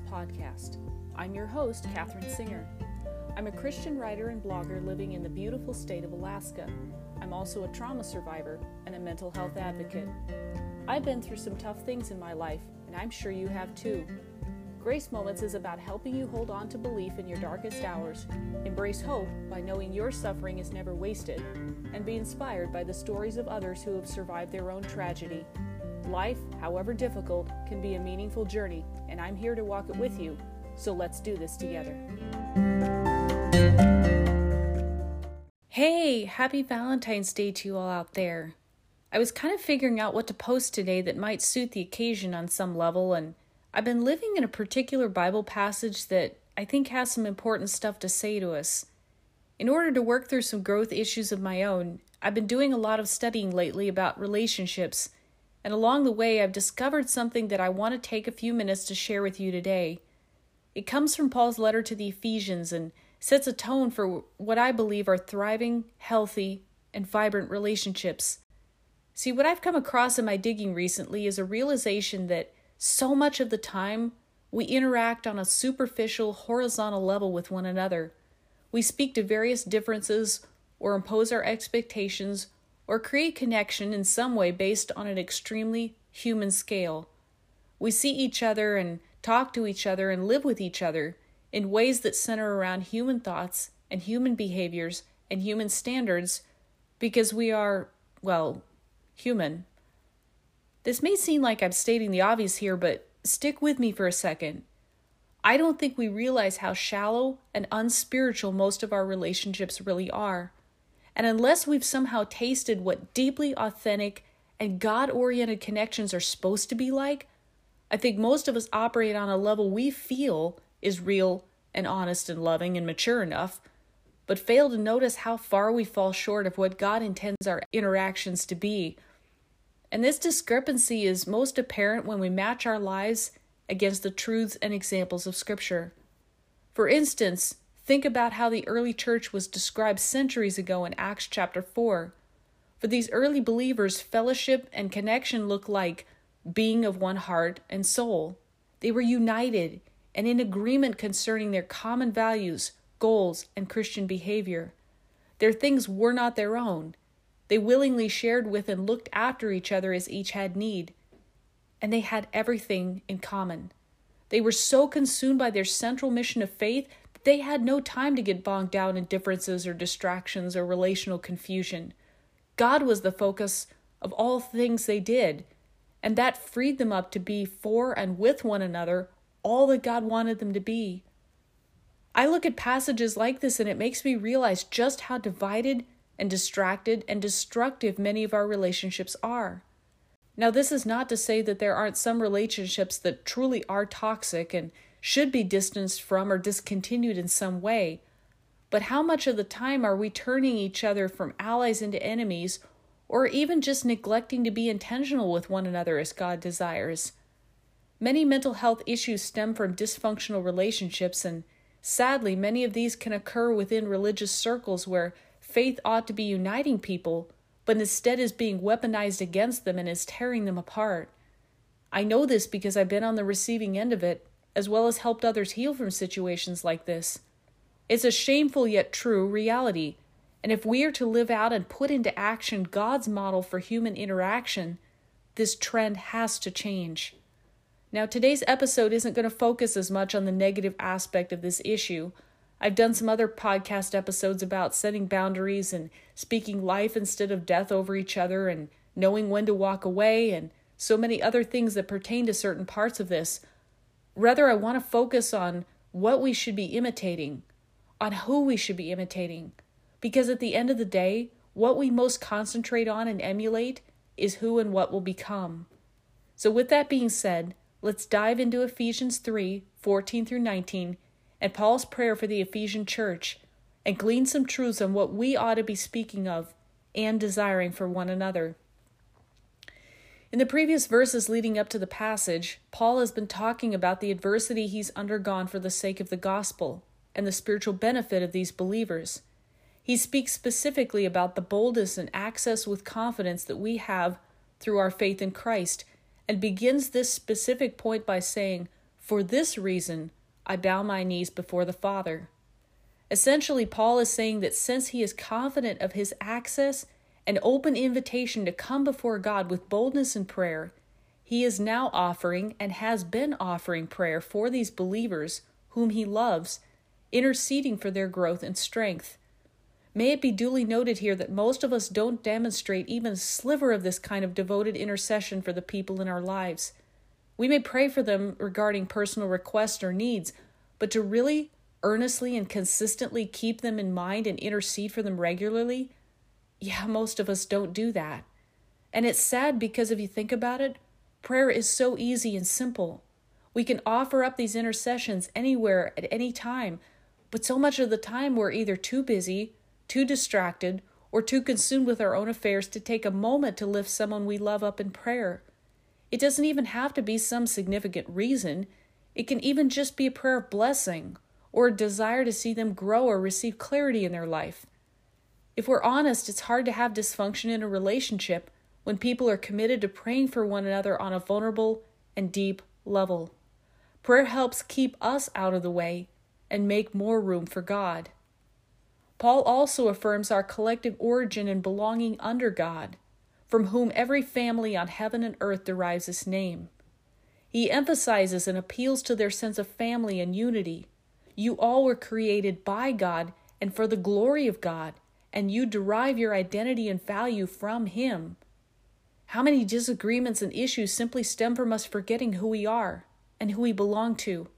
Podcast. I'm your host, Katherine Singer. I'm a Christian writer and blogger living in the beautiful state of Alaska. I'm also a trauma survivor and a mental health advocate. I've been through some tough things in my life, and I'm sure you have too. Grace Moments is about helping you hold on to belief in your darkest hours, embrace hope by knowing your suffering is never wasted, and be inspired by the stories of others who have survived their own tragedy. Life, however difficult, can be a meaningful journey, and I'm here to walk it with you. So let's do this together. Hey, happy Valentine's Day to you all out there. I was kind of figuring out what to post today that might suit the occasion on some level, and I've been living in a particular Bible passage that I think has some important stuff to say to us. In order to work through some growth issues of my own, I've been doing a lot of studying lately about relationships, and along the way, I've discovered something that I want to take a few minutes to share with you today. It comes from Paul's letter to the Ephesians and sets a tone for what I believe are thriving, healthy, and vibrant relationships. See, what I've come across in my digging recently is a realization that so much of the time, we interact on a superficial, horizontal level with one another. We speak to various differences, or impose our expectations, or create connection in some way based on an extremely human scale. We see each other and talk to each other and live with each other in ways that center around human thoughts and human behaviors and human standards because we are, well, human. This may seem like I'm stating the obvious here, but stick with me for a second. I don't think we realize how shallow and unspiritual most of our relationships really are. And unless we've somehow tasted what deeply authentic and God oriented connections are supposed to be like, I think most of us operate on a level we feel is real and honest and loving and mature enough, but fail to notice how far we fall short of what God intends our interactions to be and this discrepancy is most apparent when we match our lives against the truths and examples of Scripture. For instance, think about how the early church was described centuries ago in Acts chapter 4. For these early believers, fellowship and connection looked like being of one heart and soul. They were united and in agreement concerning their common values, goals, and Christian behavior. Their things were not their own, they willingly shared with and looked after each other as each had need. And they had everything in common. They were so consumed by their central mission of faith they had no time to get bogged down in differences or distractions or relational confusion. God was the focus of all things they did, and that freed them up to be for and with one another all that God wanted them to be. I look at passages like this and it makes me realize just how divided and distracted and destructive many of our relationships are. Now, this is not to say that there aren't some relationships that truly are toxic and should be distanced from or discontinued in some way. But how much of the time are we turning each other from allies into enemies, or even just neglecting to be intentional with one another as God desires? Many mental health issues stem from dysfunctional relationships, and sadly, many of these can occur within religious circles where faith ought to be uniting people, but instead is being weaponized against them and is tearing them apart. I know this because I've been on the receiving end of it, as well as helped others heal from situations like this. It's a shameful yet true reality, and if we are to live out and put into action God's model for human interaction, this trend has to change. Now, today's episode isn't going to focus as much on the negative aspect of this issue. I've done some other podcast episodes about setting boundaries and speaking life instead of death over each other and knowing when to walk away and so many other things that pertain to certain parts of this. Rather, I want to focus on what we should be imitating, on who we should be imitating. Because at the end of the day, what we most concentrate on and emulate is who and what will become. So, with that being said, let's dive into Ephesians 3 14 through 19 and Paul's prayer for the Ephesian church and glean some truths on what we ought to be speaking of and desiring for one another. In the previous verses leading up to the passage, Paul has been talking about the adversity he's undergone for the sake of the gospel and the spiritual benefit of these believers. He speaks specifically about the boldness and access with confidence that we have through our faith in Christ and begins this specific point by saying, For this reason, I bow my knees before the Father. Essentially, Paul is saying that since he is confident of his access and open invitation to come before God with boldness in prayer, he is now offering and has been offering prayer for these believers whom he loves, interceding for their growth and strength. May it be duly noted here that most of us don't demonstrate even a sliver of this kind of devoted intercession for the people in our lives. We may pray for them regarding personal requests or needs, but to really earnestly and consistently keep them in mind and intercede for them regularly, yeah, most of us don't do that. And it's sad because if you think about it, prayer is so easy and simple. We can offer up these intercessions anywhere at any time, but so much of the time we're either too busy too distracted, or too consumed with our own affairs to take a moment to lift someone we love up in prayer. It doesn't even have to be some significant reason, it can even just be a prayer of blessing or a desire to see them grow or receive clarity in their life. If we're honest, it's hard to have dysfunction in a relationship when people are committed to praying for one another on a vulnerable and deep level. Prayer helps keep us out of the way and make more room for God. Paul also affirms our collective origin and belonging under God, from whom every family on heaven and earth derives its name. He emphasizes and appeals to their sense of family and unity. You all were created by God and for the glory of God, and you derive your identity and value from Him. How many disagreements and issues simply stem from us forgetting who we are and who we belong to?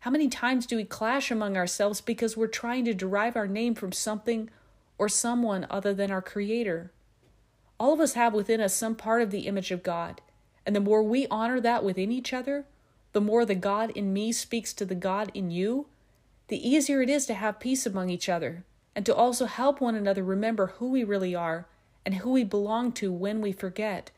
How many times do we clash among ourselves because we're trying to derive our name from something or someone other than our Creator? All of us have within us some part of the image of God, and the more we honor that within each other, the more the God in me speaks to the God in you, the easier it is to have peace among each other and to also help one another remember who we really are and who we belong to when we forget.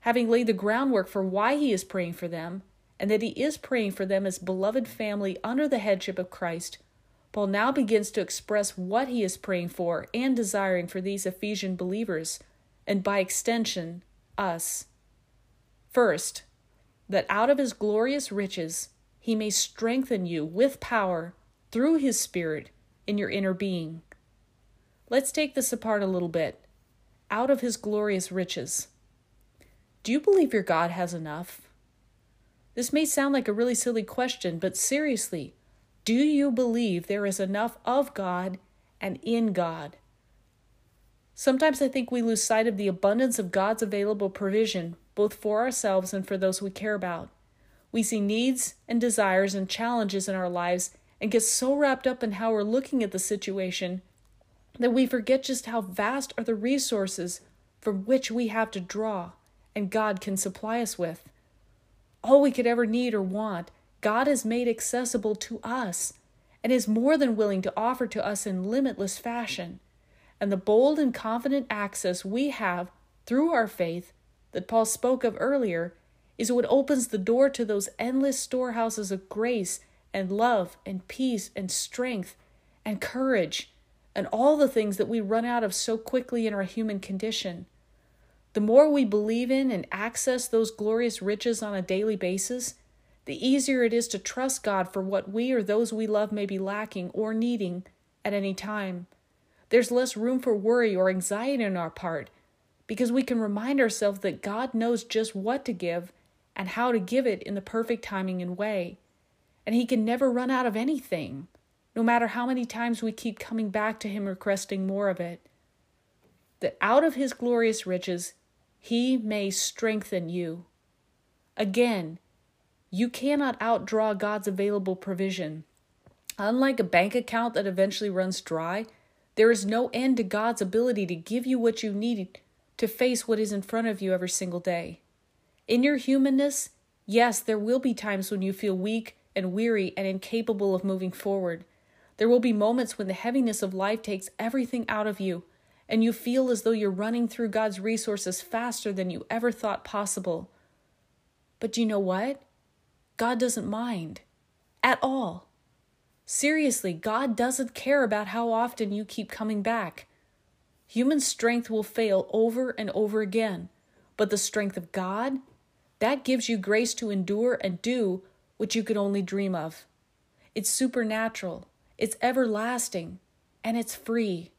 Having laid the groundwork for why he is praying for them, and that he is praying for them as beloved family under the headship of Christ, Paul now begins to express what he is praying for and desiring for these Ephesian believers, and by extension, us. First, that out of his glorious riches he may strengthen you with power through his Spirit in your inner being. Let's take this apart a little bit. Out of his glorious riches. Do you believe your God has enough? This may sound like a really silly question, but seriously, do you believe there is enough of God and in God? Sometimes I think we lose sight of the abundance of God's available provision, both for ourselves and for those we care about. We see needs and desires and challenges in our lives and get so wrapped up in how we're looking at the situation that we forget just how vast are the resources from which we have to draw and God can supply us with all we could ever need or want, God has made accessible to us and is more than willing to offer to us in limitless fashion. And the bold and confident access we have through our faith that Paul spoke of earlier is what opens the door to those endless storehouses of grace and love and peace and strength and courage and all the things that we run out of so quickly in our human condition. The more we believe in and access those glorious riches on a daily basis, the easier it is to trust God for what we or those we love may be lacking or needing at any time. There's less room for worry or anxiety on our part because we can remind ourselves that God knows just what to give and how to give it in the perfect timing and way. And He can never run out of anything, no matter how many times we keep coming back to Him requesting more of it. That out of His glorious riches, he may strengthen you. Again, you cannot outdraw God's available provision. Unlike a bank account that eventually runs dry, there is no end to God's ability to give you what you need to face what is in front of you every single day. In your humanness, yes, there will be times when you feel weak and weary and incapable of moving forward. There will be moments when the heaviness of life takes everything out of you and you feel as though you're running through God's resources faster than you ever thought possible. But do you know what? God doesn't mind at all. Seriously, God doesn't care about how often you keep coming back. Human strength will fail over and over again, but the strength of God, that gives you grace to endure and do which you could only dream of. It's supernatural, it's everlasting, and it's free.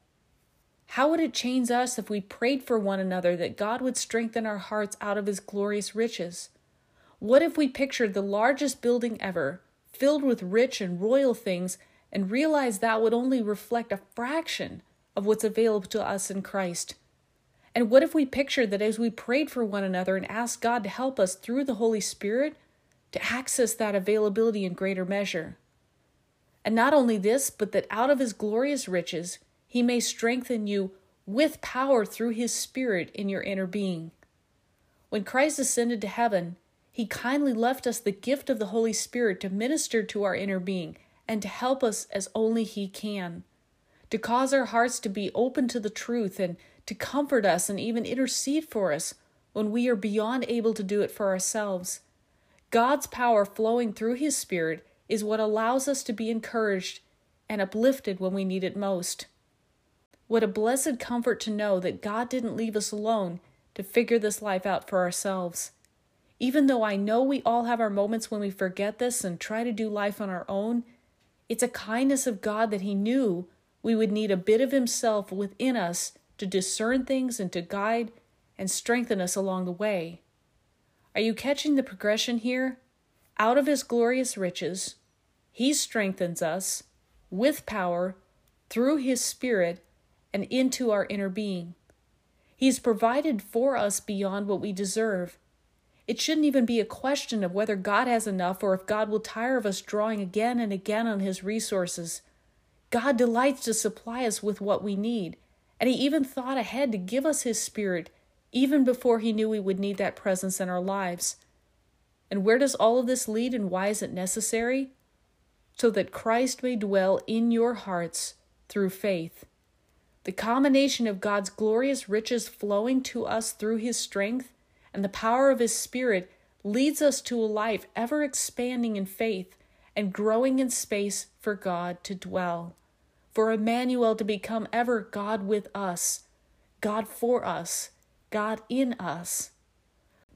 How would it change us if we prayed for one another that God would strengthen our hearts out of His glorious riches? What if we pictured the largest building ever, filled with rich and royal things, and realized that would only reflect a fraction of what's available to us in Christ? And what if we pictured that as we prayed for one another and asked God to help us through the Holy Spirit to access that availability in greater measure? And not only this, but that out of His glorious riches, He may strengthen you with power through His Spirit in your inner being. When Christ ascended to heaven, he kindly left us the gift of the Holy Spirit to minister to our inner being and to help us as only He can, to cause our hearts to be open to the truth and to comfort us and even intercede for us when we are beyond able to do it for ourselves. God's power flowing through His Spirit is what allows us to be encouraged and uplifted when we need it most. What a blessed comfort to know that God didn't leave us alone to figure this life out for ourselves. Even though I know we all have our moments when we forget this and try to do life on our own, it's a kindness of God that He knew we would need a bit of Himself within us to discern things and to guide and strengthen us along the way. Are you catching the progression here? Out of His glorious riches, He strengthens us with power through His Spirit and into our inner being. He's provided for us beyond what we deserve it shouldn't even be a question of whether God has enough or if God will tire of us drawing again and again on His resources. God delights to supply us with what we need, and He even thought ahead to give us His Spirit even before He knew we would need that presence in our lives. And where does all of this lead and why is it necessary? So that Christ may dwell in your hearts through faith. The combination of God's glorious riches flowing to us through His strength and the power of His Spirit leads us to a life ever expanding in faith and growing in space for God to dwell, for Emmanuel to become ever God with us, God for us, God in us.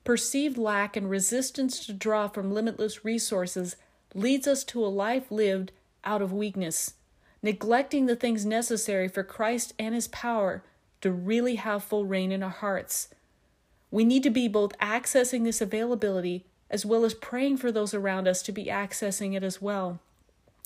Perceived lack and resistance to draw from limitless resources leads us to a life lived out of weakness, neglecting the things necessary for Christ and His power to really have full reign in our hearts. We need to be both accessing this availability as well as praying for those around us to be accessing it as well.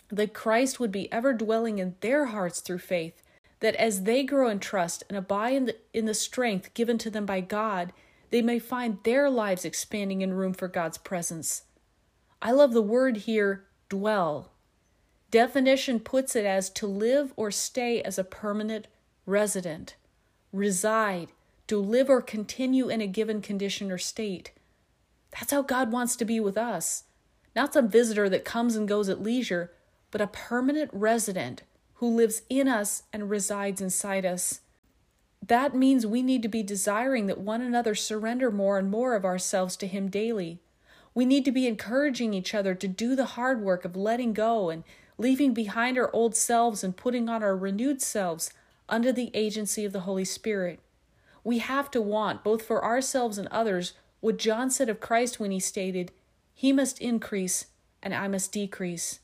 That Christ would be ever dwelling in their hearts through faith, that as they grow in trust and abide in the, in the strength given to them by God, they may find their lives expanding in room for God's presence. I love the word here, dwell. Definition puts it as to live or stay as a permanent resident, reside, to live or continue in a given condition or state. That's how God wants to be with us. Not some visitor that comes and goes at leisure, but a permanent resident who lives in us and resides inside us. That means we need to be desiring that one another surrender more and more of ourselves to Him daily. We need to be encouraging each other to do the hard work of letting go and leaving behind our old selves and putting on our renewed selves under the agency of the Holy Spirit. We have to want, both for ourselves and others, what John said of Christ when he stated, He must increase and I must decrease.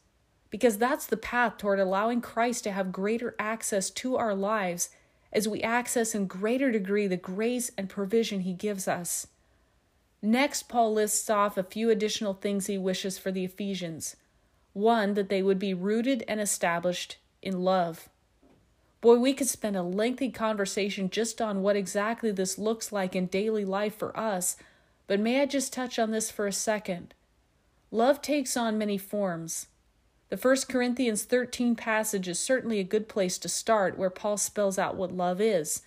Because that's the path toward allowing Christ to have greater access to our lives as we access in greater degree the grace and provision he gives us. Next, Paul lists off a few additional things he wishes for the Ephesians. One, that they would be rooted and established in love. Boy, we could spend a lengthy conversation just on what exactly this looks like in daily life for us, but may I just touch on this for a second? Love takes on many forms. The 1 Corinthians 13 passage is certainly a good place to start, where Paul spells out what love is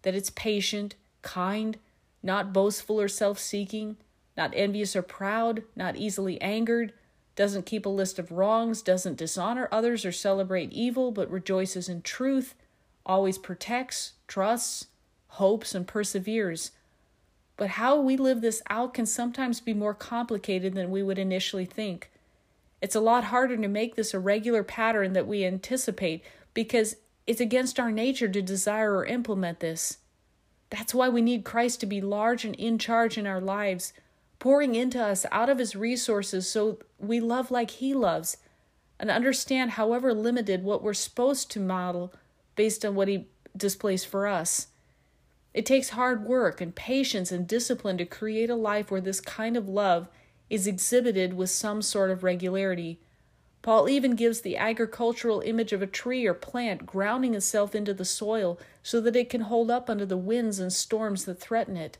that it's patient, kind, not boastful or self seeking, not envious or proud, not easily angered, doesn't keep a list of wrongs, doesn't dishonor others or celebrate evil, but rejoices in truth, always protects, trusts, hopes, and perseveres. But how we live this out can sometimes be more complicated than we would initially think. It's a lot harder to make this a regular pattern that we anticipate because it's against our nature to desire or implement this. That's why we need Christ to be large and in charge in our lives pouring into us out of his resources so we love like he loves and understand, however limited, what we're supposed to model based on what he displays for us. It takes hard work and patience and discipline to create a life where this kind of love is exhibited with some sort of regularity. Paul even gives the agricultural image of a tree or plant grounding itself into the soil so that it can hold up under the winds and storms that threaten it.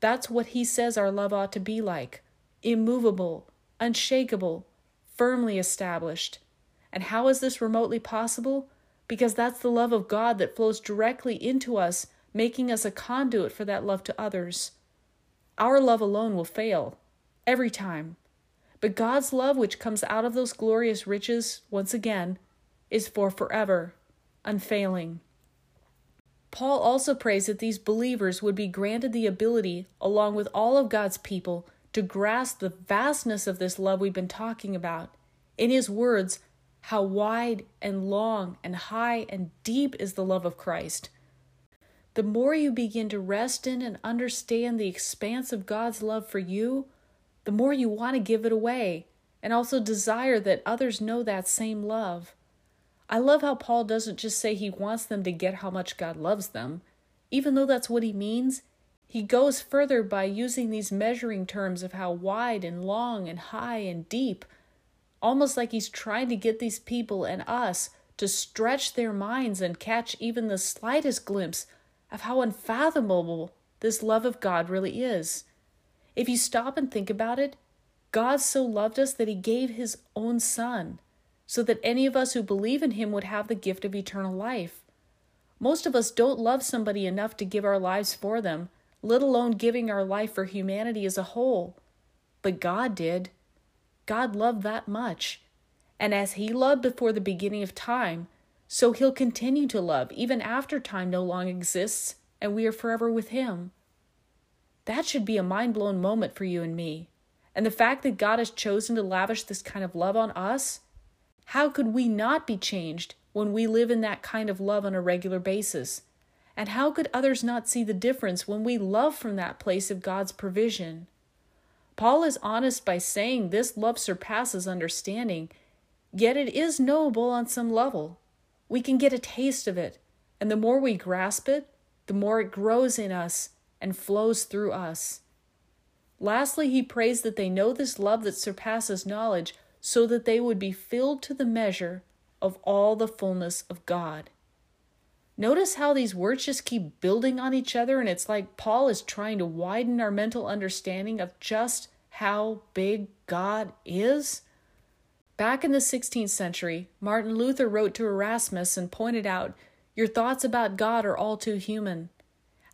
That's what he says our love ought to be like immovable, unshakable, firmly established. And how is this remotely possible? Because that's the love of God that flows directly into us, making us a conduit for that love to others. Our love alone will fail, every time. But God's love, which comes out of those glorious riches, once again, is for forever, unfailing. Paul also prays that these believers would be granted the ability, along with all of God's people, to grasp the vastness of this love we've been talking about. In his words, how wide and long and high and deep is the love of Christ. The more you begin to rest in and understand the expanse of God's love for you, the more you want to give it away and also desire that others know that same love. I love how Paul doesn't just say he wants them to get how much God loves them. Even though that's what he means, he goes further by using these measuring terms of how wide and long and high and deep, almost like he's trying to get these people and us to stretch their minds and catch even the slightest glimpse of how unfathomable this love of God really is. If you stop and think about it, God so loved us that he gave his own Son so that any of us who believe in him would have the gift of eternal life. Most of us don't love somebody enough to give our lives for them, let alone giving our life for humanity as a whole. But God did. God loved that much. And as he loved before the beginning of time, so he'll continue to love even after time no longer exists and we are forever with him. That should be a mind blown moment for you and me. And the fact that God has chosen to lavish this kind of love on us, how could we not be changed when we live in that kind of love on a regular basis? And how could others not see the difference when we love from that place of God's provision? Paul is honest by saying this love surpasses understanding, yet it is knowable on some level. We can get a taste of it, and the more we grasp it, the more it grows in us and flows through us. Lastly, he prays that they know this love that surpasses knowledge, so that they would be filled to the measure of all the fullness of God. Notice how these words just keep building on each other, and it's like Paul is trying to widen our mental understanding of just how big God is. Back in the 16th century, Martin Luther wrote to Erasmus and pointed out, Your thoughts about God are all too human.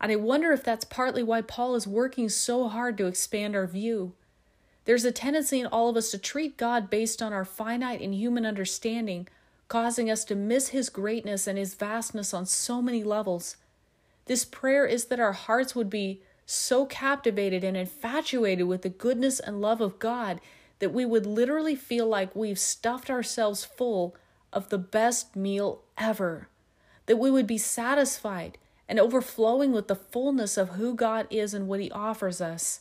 And I wonder if that's partly why Paul is working so hard to expand our view. There's a tendency in all of us to treat God based on our finite and human understanding causing us to miss His greatness and His vastness on so many levels. This prayer is that our hearts would be so captivated and infatuated with the goodness and love of God that we would literally feel like we've stuffed ourselves full of the best meal ever, that we would be satisfied and overflowing with the fullness of who God is and what He offers us.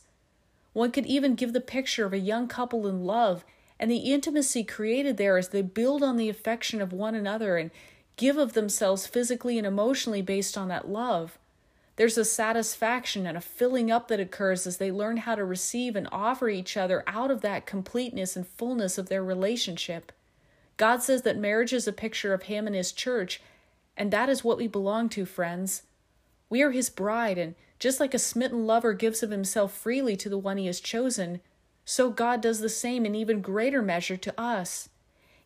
One could even give the picture of a young couple in love and the intimacy created there as they build on the affection of one another and give of themselves physically and emotionally based on that love. There's a satisfaction and a filling up that occurs as they learn how to receive and offer each other out of that completeness and fullness of their relationship. God says that marriage is a picture of Him and His church, and that is what we belong to, friends. We are His bride, and just like a smitten lover gives of himself freely to the one he has chosen, so God does the same in even greater measure to us.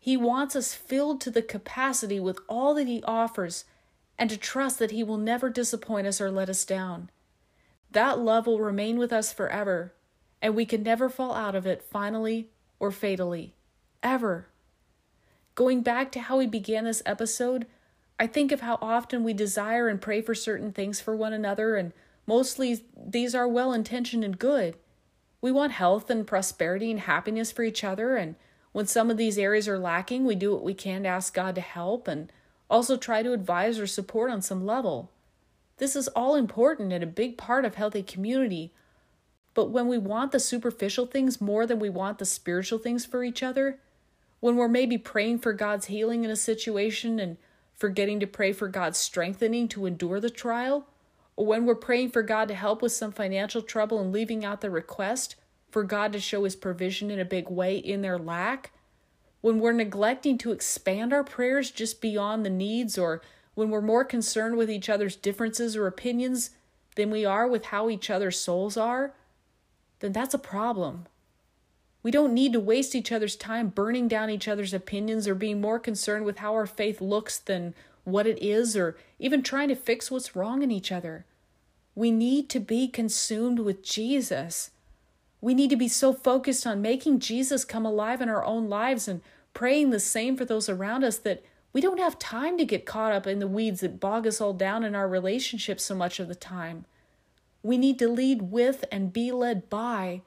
He wants us filled to the capacity with all that He offers and to trust that He will never disappoint us or let us down. That love will remain with us forever, and we can never fall out of it finally or fatally. Ever. Going back to how we began this episode, I think of how often we desire and pray for certain things for one another, and mostly these are well intentioned and good. We want health and prosperity and happiness for each other. And when some of these areas are lacking, we do what we can to ask God to help and also try to advise or support on some level. This is all important and a big part of healthy community. But when we want the superficial things more than we want the spiritual things for each other, when we're maybe praying for God's healing in a situation and forgetting to pray for God's strengthening to endure the trial, or when we're praying for God to help with some financial trouble and leaving out the request for God to show his provision in a big way in their lack, when we're neglecting to expand our prayers just beyond the needs, or when we're more concerned with each other's differences or opinions than we are with how each other's souls are, then that's a problem. We don't need to waste each other's time burning down each other's opinions or being more concerned with how our faith looks than what it is or even trying to fix what's wrong in each other. We need to be consumed with Jesus. We need to be so focused on making Jesus come alive in our own lives and praying the same for those around us that we don't have time to get caught up in the weeds that bog us all down in our relationships so much of the time. We need to lead with and be led by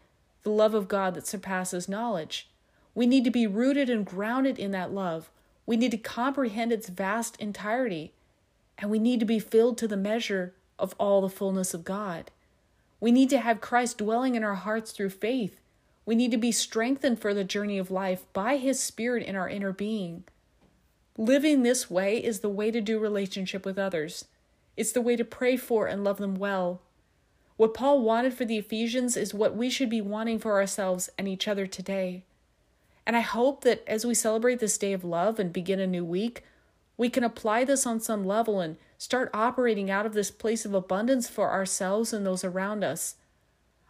the love of God that surpasses knowledge. We need to be rooted and grounded in that love. We need to comprehend its vast entirety. And we need to be filled to the measure of all the fullness of God. We need to have Christ dwelling in our hearts through faith. We need to be strengthened for the journey of life by His Spirit in our inner being. Living this way is the way to do relationship with others. It's the way to pray for and love them well what Paul wanted for the Ephesians is what we should be wanting for ourselves and each other today. And I hope that as we celebrate this day of love and begin a new week, we can apply this on some level and start operating out of this place of abundance for ourselves and those around us.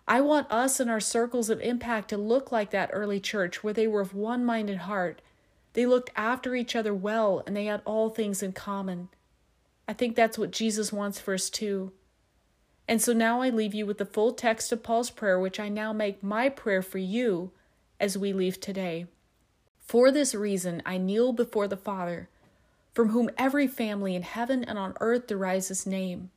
I want us and our circles of impact to look like that early church where they were of one mind and heart. They looked after each other well and they had all things in common. I think that's what Jesus wants for us too. And so now I leave you with the full text of Paul's prayer, which I now make my prayer for you as we leave today. For this reason, I kneel before the Father, from whom every family in heaven and on earth derives his name.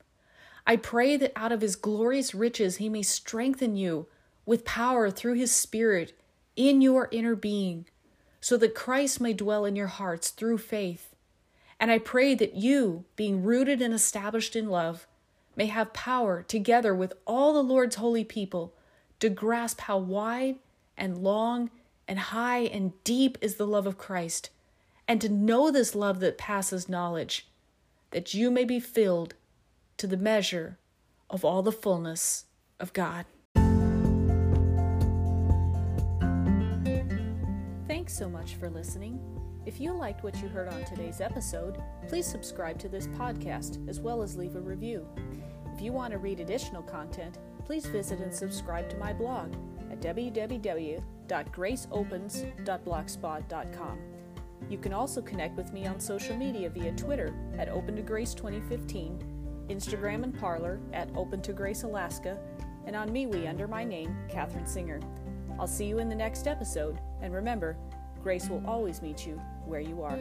I pray that out of his glorious riches he may strengthen you with power through his Spirit in your inner being, so that Christ may dwell in your hearts through faith. And I pray that you, being rooted and established in love, may have power, together with all the Lord's holy people, to grasp how wide and long and high and deep is the love of Christ, and to know this love that passes knowledge, that you may be filled to the measure of all the fullness of God. Thanks so much for listening. If you liked what you heard on today's episode, please subscribe to this podcast as well as leave a review. If you want to read additional content, please visit and subscribe to my blog at www.graceopens.blogspot.com. You can also connect with me on social media via Twitter at Open to Grace 2015, Instagram and Parler at Open to Grace Alaska, and on MeWe under my name, Katherine Singer. I'll see you in the next episode, and remember, grace will always meet you where you are.